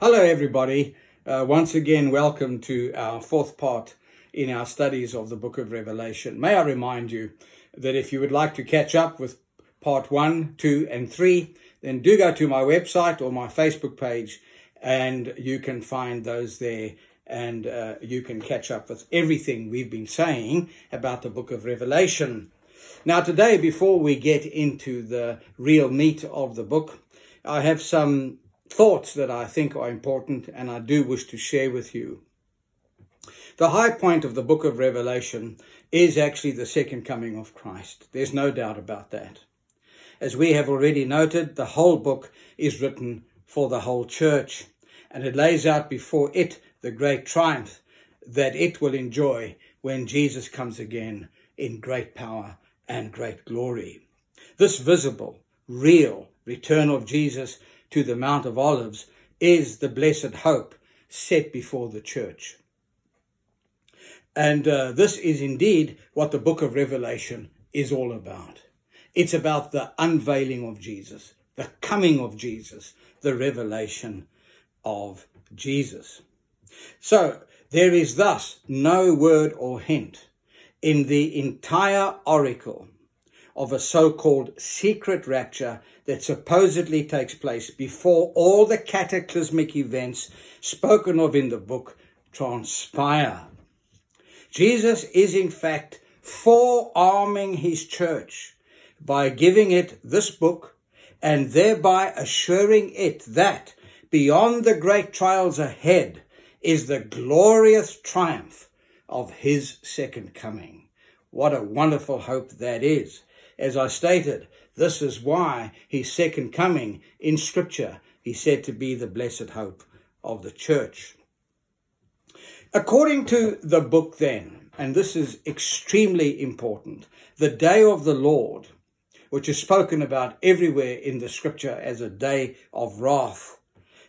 Hello, everybody. Uh, once again, welcome to our fourth part in our studies of the book of Revelation. May I remind you that if you would like to catch up with part one, two, and three, then do go to my website or my Facebook page and you can find those there and uh, you can catch up with everything we've been saying about the book of Revelation. Now, today, before we get into the real meat of the book, I have some thoughts that I think are important and I do wish to share with you. The high point of the book of Revelation is actually the second coming of Christ. There's no doubt about that. As we have already noted, the whole book is written for the whole church, and it lays out before it the great triumph that it will enjoy when Jesus comes again in great power and great glory. This visible, real return of Jesus to the Mount of Olives is the blessed hope set before the church. And uh, this is indeed what the book of Revelation is all about. It's about the unveiling of Jesus, the coming of Jesus, the revelation of Jesus. So there is thus no word or hint in the entire oracle of a so called secret rapture that supposedly takes place before all the cataclysmic events spoken of in the book transpire. Jesus is, in fact, forearming his church by giving it this book and thereby assuring it that beyond the great trials ahead is the glorious triumph of his second coming. What a wonderful hope that is. As I stated, this is why his second coming in Scripture is said to be the blessed hope of the church. According to the book, then, and this is extremely important, the day of the Lord, which is spoken about everywhere in the Scripture as a day of wrath,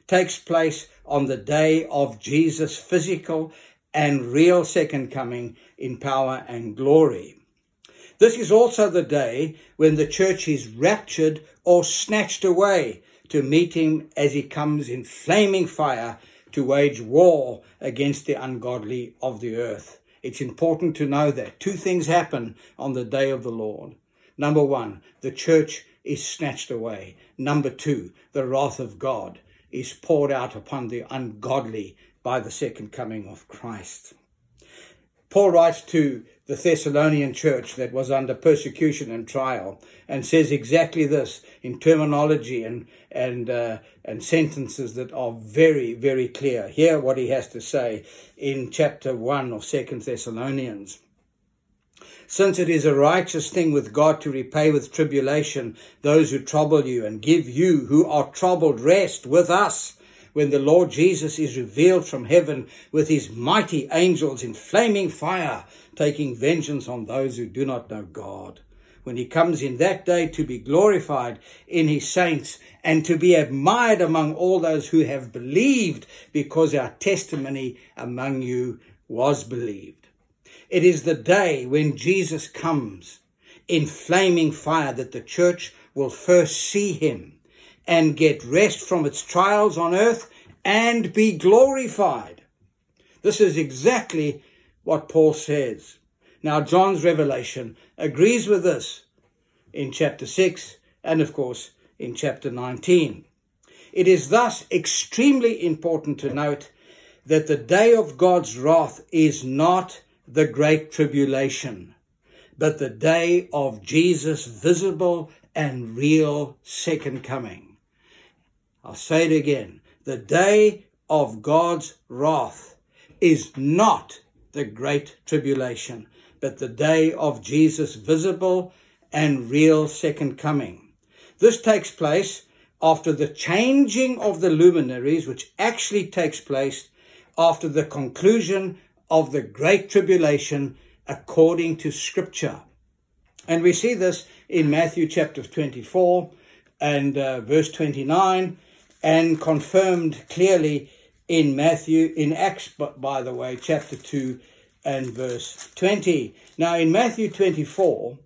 takes place on the day of Jesus' physical and real second coming in power and glory. This is also the day when the church is raptured or snatched away to meet him as he comes in flaming fire to wage war against the ungodly of the earth. It's important to know that two things happen on the day of the Lord. Number one, the church is snatched away. Number two, the wrath of God is poured out upon the ungodly by the second coming of Christ. Paul writes to the Thessalonian church that was under persecution and trial, and says exactly this in terminology and and uh, and sentences that are very very clear. Hear what he has to say in chapter one of Second Thessalonians. Since it is a righteous thing with God to repay with tribulation those who trouble you, and give you who are troubled rest with us when the Lord Jesus is revealed from heaven with his mighty angels in flaming fire taking vengeance on those who do not know God. When he comes in that day to be glorified in his saints and to be admired among all those who have believed because our testimony among you was believed. It is the day when Jesus comes in flaming fire that the church will first see him and get rest from its trials on earth and be glorified. This is exactly what Paul says. Now, John's revelation agrees with this in chapter 6 and, of course, in chapter 19. It is thus extremely important to note that the day of God's wrath is not the great tribulation, but the day of Jesus' visible and real second coming. I'll say it again. The day of God's wrath is not the great tribulation, but the day of Jesus' visible and real second coming. This takes place after the changing of the luminaries, which actually takes place after the conclusion of the Great Tribulation according to Scripture. And we see this in Matthew chapter 24 and uh, verse 29, and confirmed clearly in Matthew, in Acts, but by the way, chapter 2 and verse 20. Now, in Matthew 24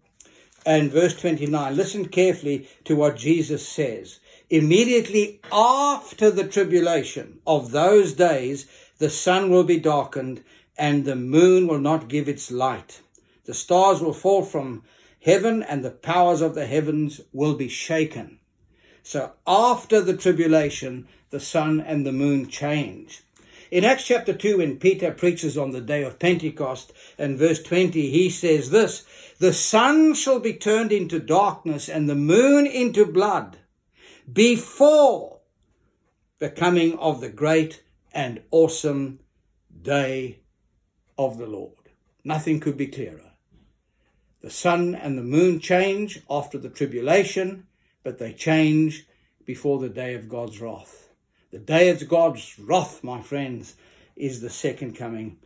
and verse 29, listen carefully to what Jesus says. Immediately after the tribulation of those days, the sun will be darkened and the moon will not give its light. The stars will fall from heaven and the powers of the heavens will be shaken. So after the tribulation, the sun and the moon change. In Acts chapter 2, when Peter preaches on the day of Pentecost, and verse 20, he says this The sun shall be turned into darkness and the moon into blood before the coming of the great and awesome day of the Lord. Nothing could be clearer. The sun and the moon change after the tribulation, but they change before the day of God's wrath. The day of God's wrath, my friends, is the second coming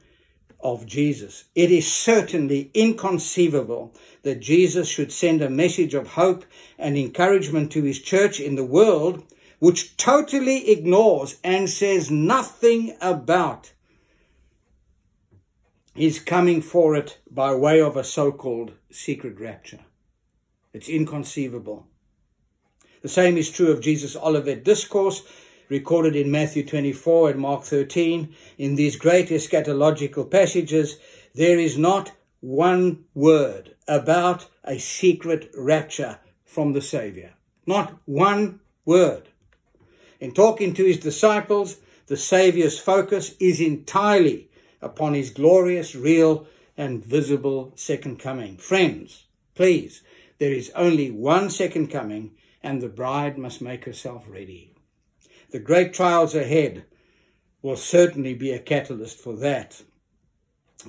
of Jesus. It is certainly inconceivable that Jesus should send a message of hope and encouragement to his church in the world which totally ignores and says nothing about his coming for it by way of a so called secret rapture. It's inconceivable. The same is true of Jesus' Olivet Discourse, recorded in Matthew 24 and Mark 13. In these great eschatological passages, there is not one word about a secret rapture from the Savior. Not one word. In talking to his disciples, the Saviour's focus is entirely upon his glorious, real, and visible second coming. Friends, please, there is only one second coming, and the bride must make herself ready. The great trials ahead will certainly be a catalyst for that.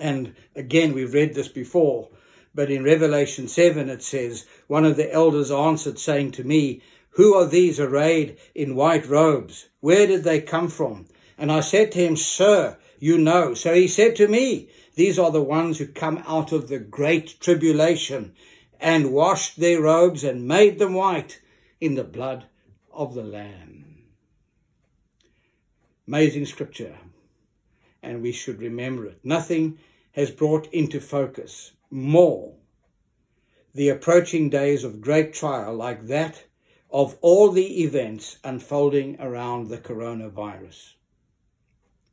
And again, we've read this before, but in Revelation 7 it says, One of the elders answered, saying to me, Who are these arrayed in white robes? Where did they come from? And I said to him, Sir, you know. So he said to me, These are the ones who come out of the great tribulation and washed their robes and made them white in the blood of the Lamb. Amazing scripture, and we should remember it. Nothing has brought into focus more the approaching days of great trial like that of all the events unfolding around the coronavirus.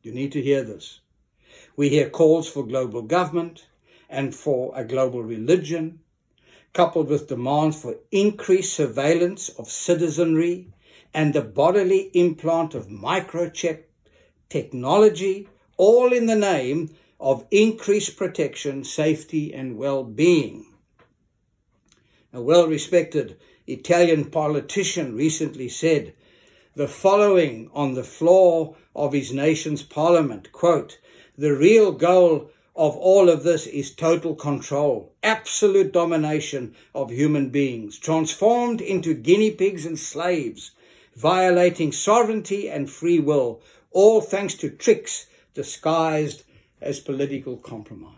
You need to hear this. We hear calls for global government and for a global religion, coupled with demands for increased surveillance of citizenry and the bodily implant of microchip technology, all in the name of increased protection, safety, and well being. A well respected Italian politician recently said the following on the floor of his nation's parliament quote, The real goal of all of this is total control, absolute domination of human beings, transformed into guinea pigs and slaves, violating sovereignty and free will, all thanks to tricks disguised as political compromise.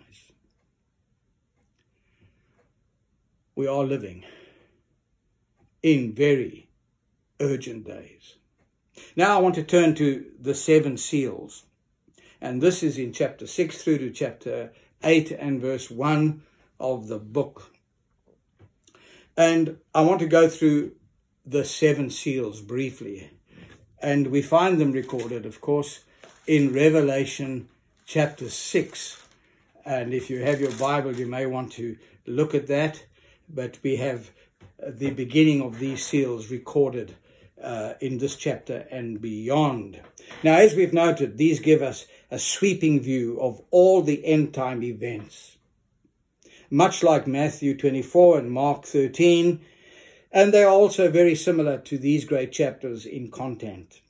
We are living in very urgent days. Now I want to turn to the seven seals. And this is in chapter 6 through to chapter 8 and verse 1 of the book. And I want to go through the seven seals briefly. And we find them recorded, of course, in Revelation chapter 6. And if you have your Bible, you may want to look at that. But we have the beginning of these seals recorded uh, in this chapter and beyond. Now, as we've noted, these give us a sweeping view of all the end time events. Much like Matthew 24 and Mark 13, and they are also very similar to these great chapters in content.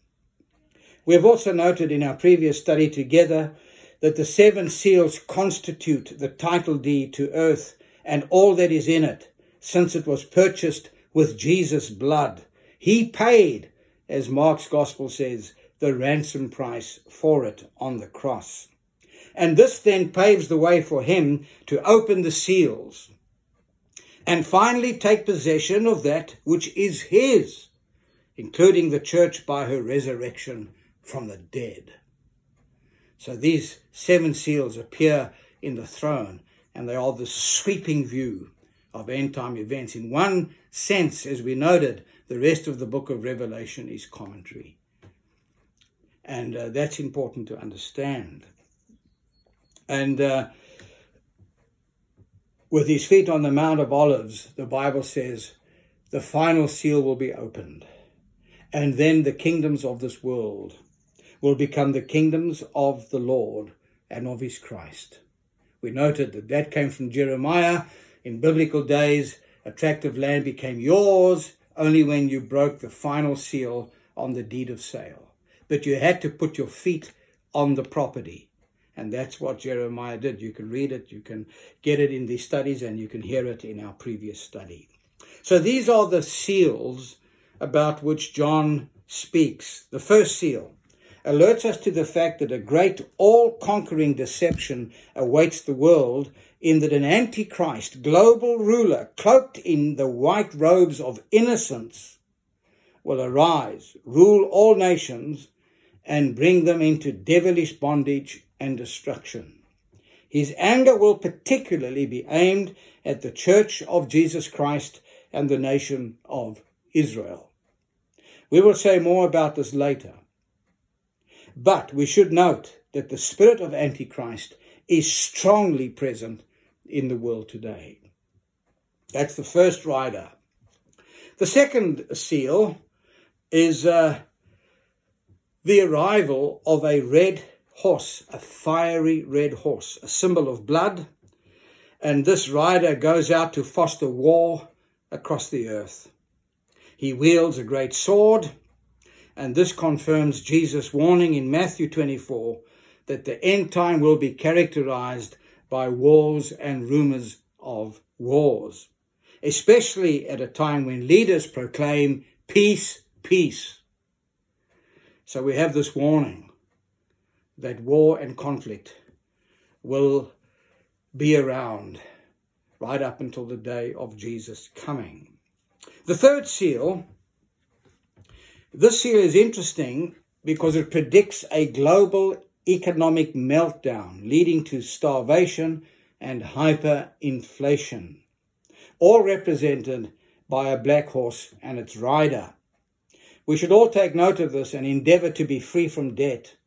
We have also noted in our previous study together that the seven seals constitute the title deed to earth and all that is in it, since it was purchased with Jesus' blood. He paid, as Mark's gospel says, the ransom price for it on the cross. And this then paves the way for him to open the seals and finally take possession of that which is his, including the church by her resurrection from the dead. So these seven seals appear in the throne, and they are the sweeping view of end time events. In one sense, as we noted, The rest of the book of Revelation is commentary. And uh, that's important to understand. And uh, with his feet on the Mount of Olives, the Bible says, the final seal will be opened. And then the kingdoms of this world will become the kingdoms of the Lord and of his Christ. We noted that that came from Jeremiah. In biblical days, a tract of land became yours only when you broke the final seal on the deed of sale. But you had to put your feet on the property. And that's what Jeremiah did. You can read it, you can get it in these studies, and you can hear it in our previous study. So these are the seals about which John speaks. The first seal alerts us to the fact that a great all conquering deception awaits the world in that an antichrist, global ruler, cloaked in the white robes of innocence, will arise, rule all nations, and bring them into devilish bondage and destruction. His anger will particularly be aimed at the church of Jesus Christ and the nation of Israel. We will say more about this later. But we should note that the spirit of Antichrist is strongly present in the world today. That's the first rider. The second seal is uh, the arrival of a red horse, a fiery red horse, a symbol of blood. And this rider goes out to foster war across the earth. He wields a great sword and this confirms Jesus' warning in Matthew 24 that the end time will be characterized by wars and rumors of wars, especially at a time when leaders proclaim peace, peace. So we have this warning that war and conflict will be around right up until the day of Jesus coming. The third seal this seal is interesting because it predicts a global economic meltdown leading to starvation and hyperinflation, all represented by a black horse and its rider. We should all take note of this and endeavor to be free from debt,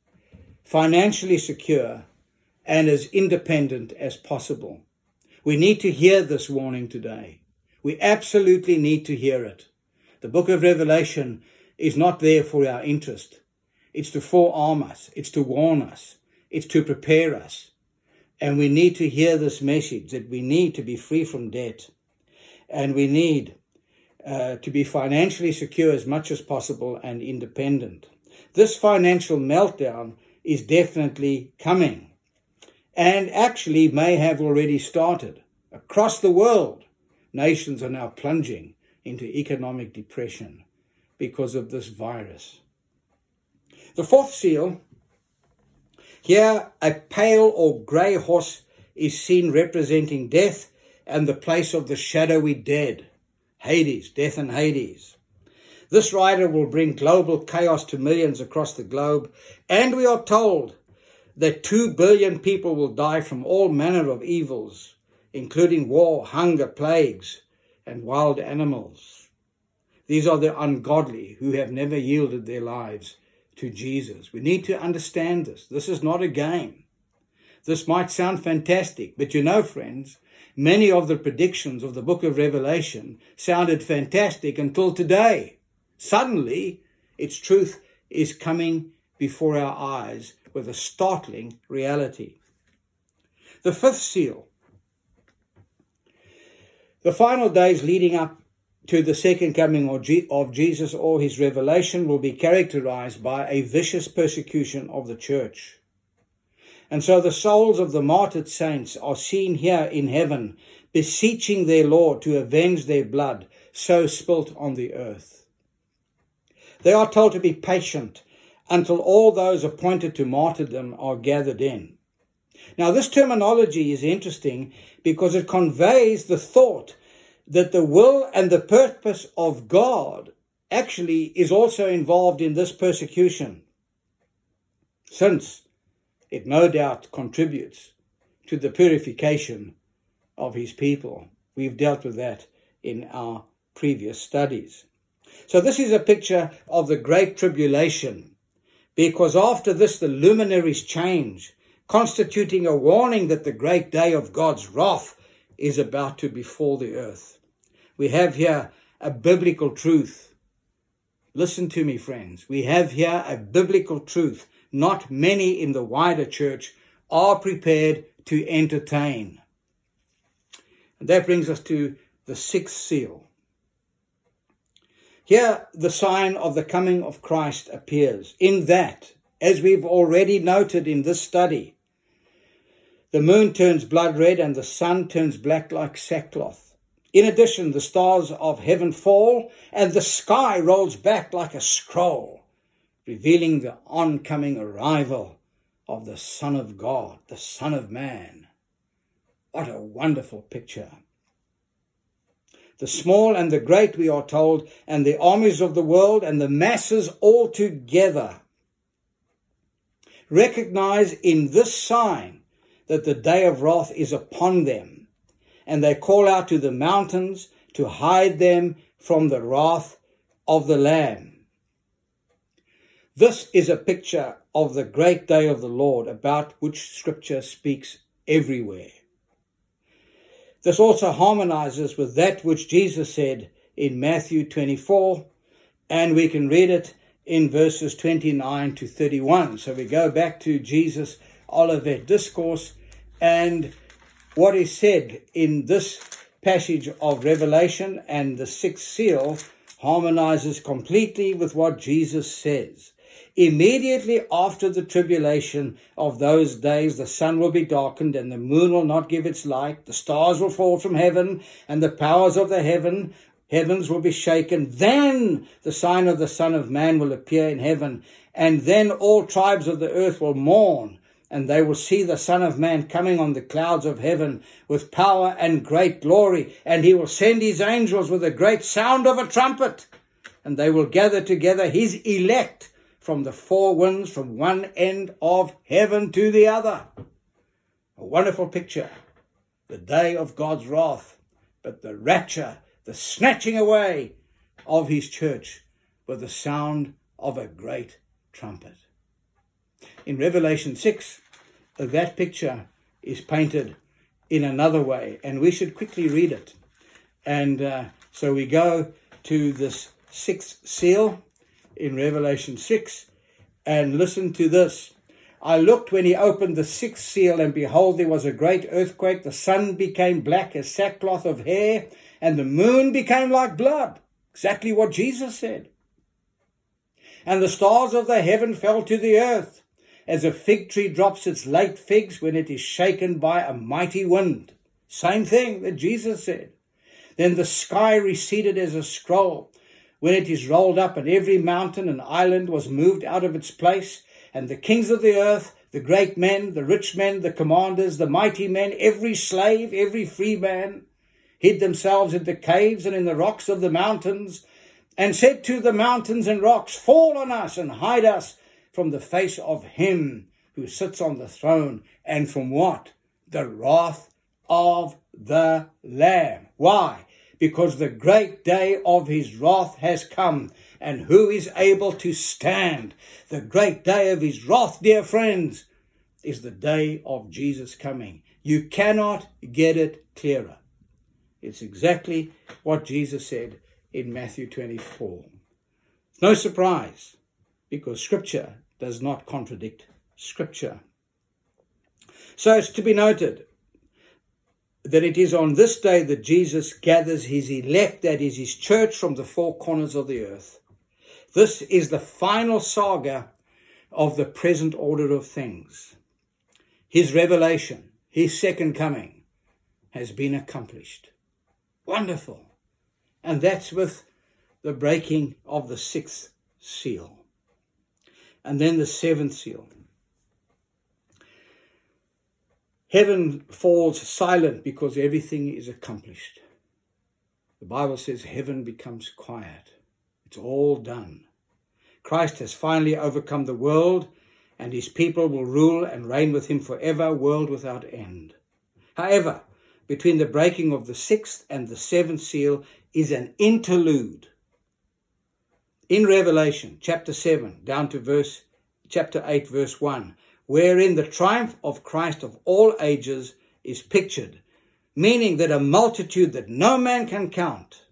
financially secure, and as independent as possible. We need to hear this warning today. We absolutely need to hear it. The book of Revelation is not there for our interest. It's to forearm us. It's to warn us. It's to prepare us. And we need to hear this message that we need to be free from debt. And we need uh, to be financially secure as much as possible and independent. This financial meltdown is definitely coming and actually may have already started. Across the world, nations are now plunging into economic depression because of this virus. The fourth seal here, a pale or grey horse is seen representing death and the place of the shadowy dead, Hades, death and Hades. This rider will bring global chaos to millions across the globe, and we are told that two billion people will die from all manner of evils, including war, hunger, plagues, and wild animals. These are the ungodly who have never yielded their lives to Jesus. We need to understand this. This is not a game. This might sound fantastic, but you know, friends, many of the predictions of the book of Revelation sounded fantastic until today. Suddenly, its truth is coming before our eyes with a startling reality. The fifth seal. The final days leading up to the second coming of Jesus or his revelation will be characterized by a vicious persecution of the church. And so the souls of the martyred saints are seen here in heaven, beseeching their Lord to avenge their blood so spilt on the earth. They are told to be patient until all those appointed to martyrdom are gathered in. Now, this terminology is interesting because it conveys the thought that the will and the purpose of God actually is also involved in this persecution, since it no doubt contributes to the purification of his people. We've dealt with that in our previous studies. So, this is a picture of the Great Tribulation, because after this the luminaries change, constituting a warning that the great day of God's wrath is about to befall the earth. We have here a biblical truth. Listen to me, friends. We have here a biblical truth. Not many in the wider church are prepared to entertain. And that brings us to the sixth seal. Here, the sign of the coming of Christ appears. In that, as we've already noted in this study, the moon turns blood red and the sun turns black like sackcloth. In addition, the stars of heaven fall and the sky rolls back like a scroll, revealing the oncoming arrival of the Son of God, the Son of Man. What a wonderful picture! The small and the great, we are told, and the armies of the world and the masses all together recognize in this sign that the day of wrath is upon them, and they call out to the mountains to hide them from the wrath of the Lamb. This is a picture of the great day of the Lord about which Scripture speaks everywhere. This also harmonizes with that which Jesus said in Matthew 24, and we can read it in verses 29 to 31. So we go back to Jesus' Olivet Discourse and what is said in this passage of Revelation and the sixth seal harmonizes completely with what Jesus says. Immediately after the tribulation of those days, the sun will be darkened and the moon will not give its light. The stars will fall from heaven and the powers of the heaven heavens will be shaken. Then the sign of the Son of Man will appear in heaven, and then all tribes of the earth will mourn and they will see the Son of Man coming on the clouds of heaven with power and great glory, and he will send his angels with a great sound of a trumpet, and they will gather together his elect from the four winds from one end of heaven to the other. A wonderful picture. The day of God's wrath, but the rapture, the snatching away of his church with the sound of a great trumpet. In Revelation 6, that picture is painted in another way, and we should quickly read it. And uh, so we go to this sixth seal in Revelation 6 and listen to this. I looked when he opened the sixth seal, and behold, there was a great earthquake. The sun became black as sackcloth of hair, and the moon became like blood. Exactly what Jesus said. And the stars of the heaven fell to the earth as a fig tree drops its late figs when it is shaken by a mighty wind. Same thing that Jesus said. Then the sky receded as a scroll when it is rolled up, and every mountain and island was moved out of its place, and the kings of the earth, the great men, the rich men, the commanders, the mighty men, every slave, every free man, hid themselves in the caves and in the rocks of the mountains, and said to the mountains and rocks, Fall on us and hide us from the face of him who sits on the throne and from what? The wrath of the Lamb. Why? Because the great day of his wrath has come. And who is able to stand? The great day of his wrath, dear friends, is the day of Jesus coming. You cannot get it clearer. It's exactly what Jesus said in Matthew 24. It's no surprise because Scripture does not contradict Scripture. So it's to be noted that it is on this day that Jesus gathers his elect, that is his church, from the four corners of the earth. This is the final saga of the present order of things. His revelation, his second coming, has been accomplished. Wonderful. And that's with the breaking of the sixth seal. And then the seventh seal. Heaven falls silent because everything is accomplished. The Bible says heaven becomes quiet. It's all done. Christ has finally overcome the world, and his people will rule and reign with him forever, world without end. However, between the breaking of the sixth and the seventh seal is an interlude in Revelation chapter 7 down to verse chapter 8 verse 1 wherein the triumph of Christ of all ages is pictured meaning that a multitude that no man can count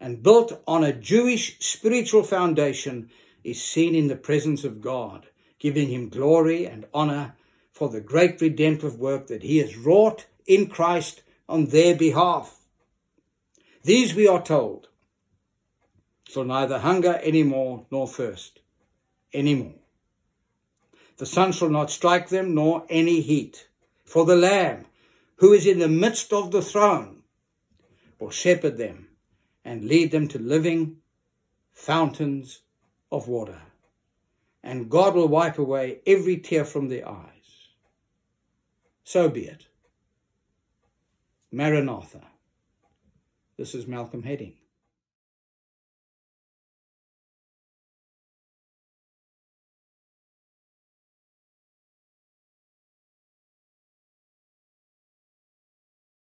and built on a Jewish spiritual foundation is seen in the presence of God giving him glory and honor for the great redemptive work that he has wrought in Christ on their behalf these we are told shall neither hunger any more nor thirst any more. The sun shall not strike them, nor any heat. For the Lamb, who is in the midst of the throne, will shepherd them and lead them to living fountains of water. And God will wipe away every tear from their eyes. So be it. Maranatha. This is Malcolm Hedding.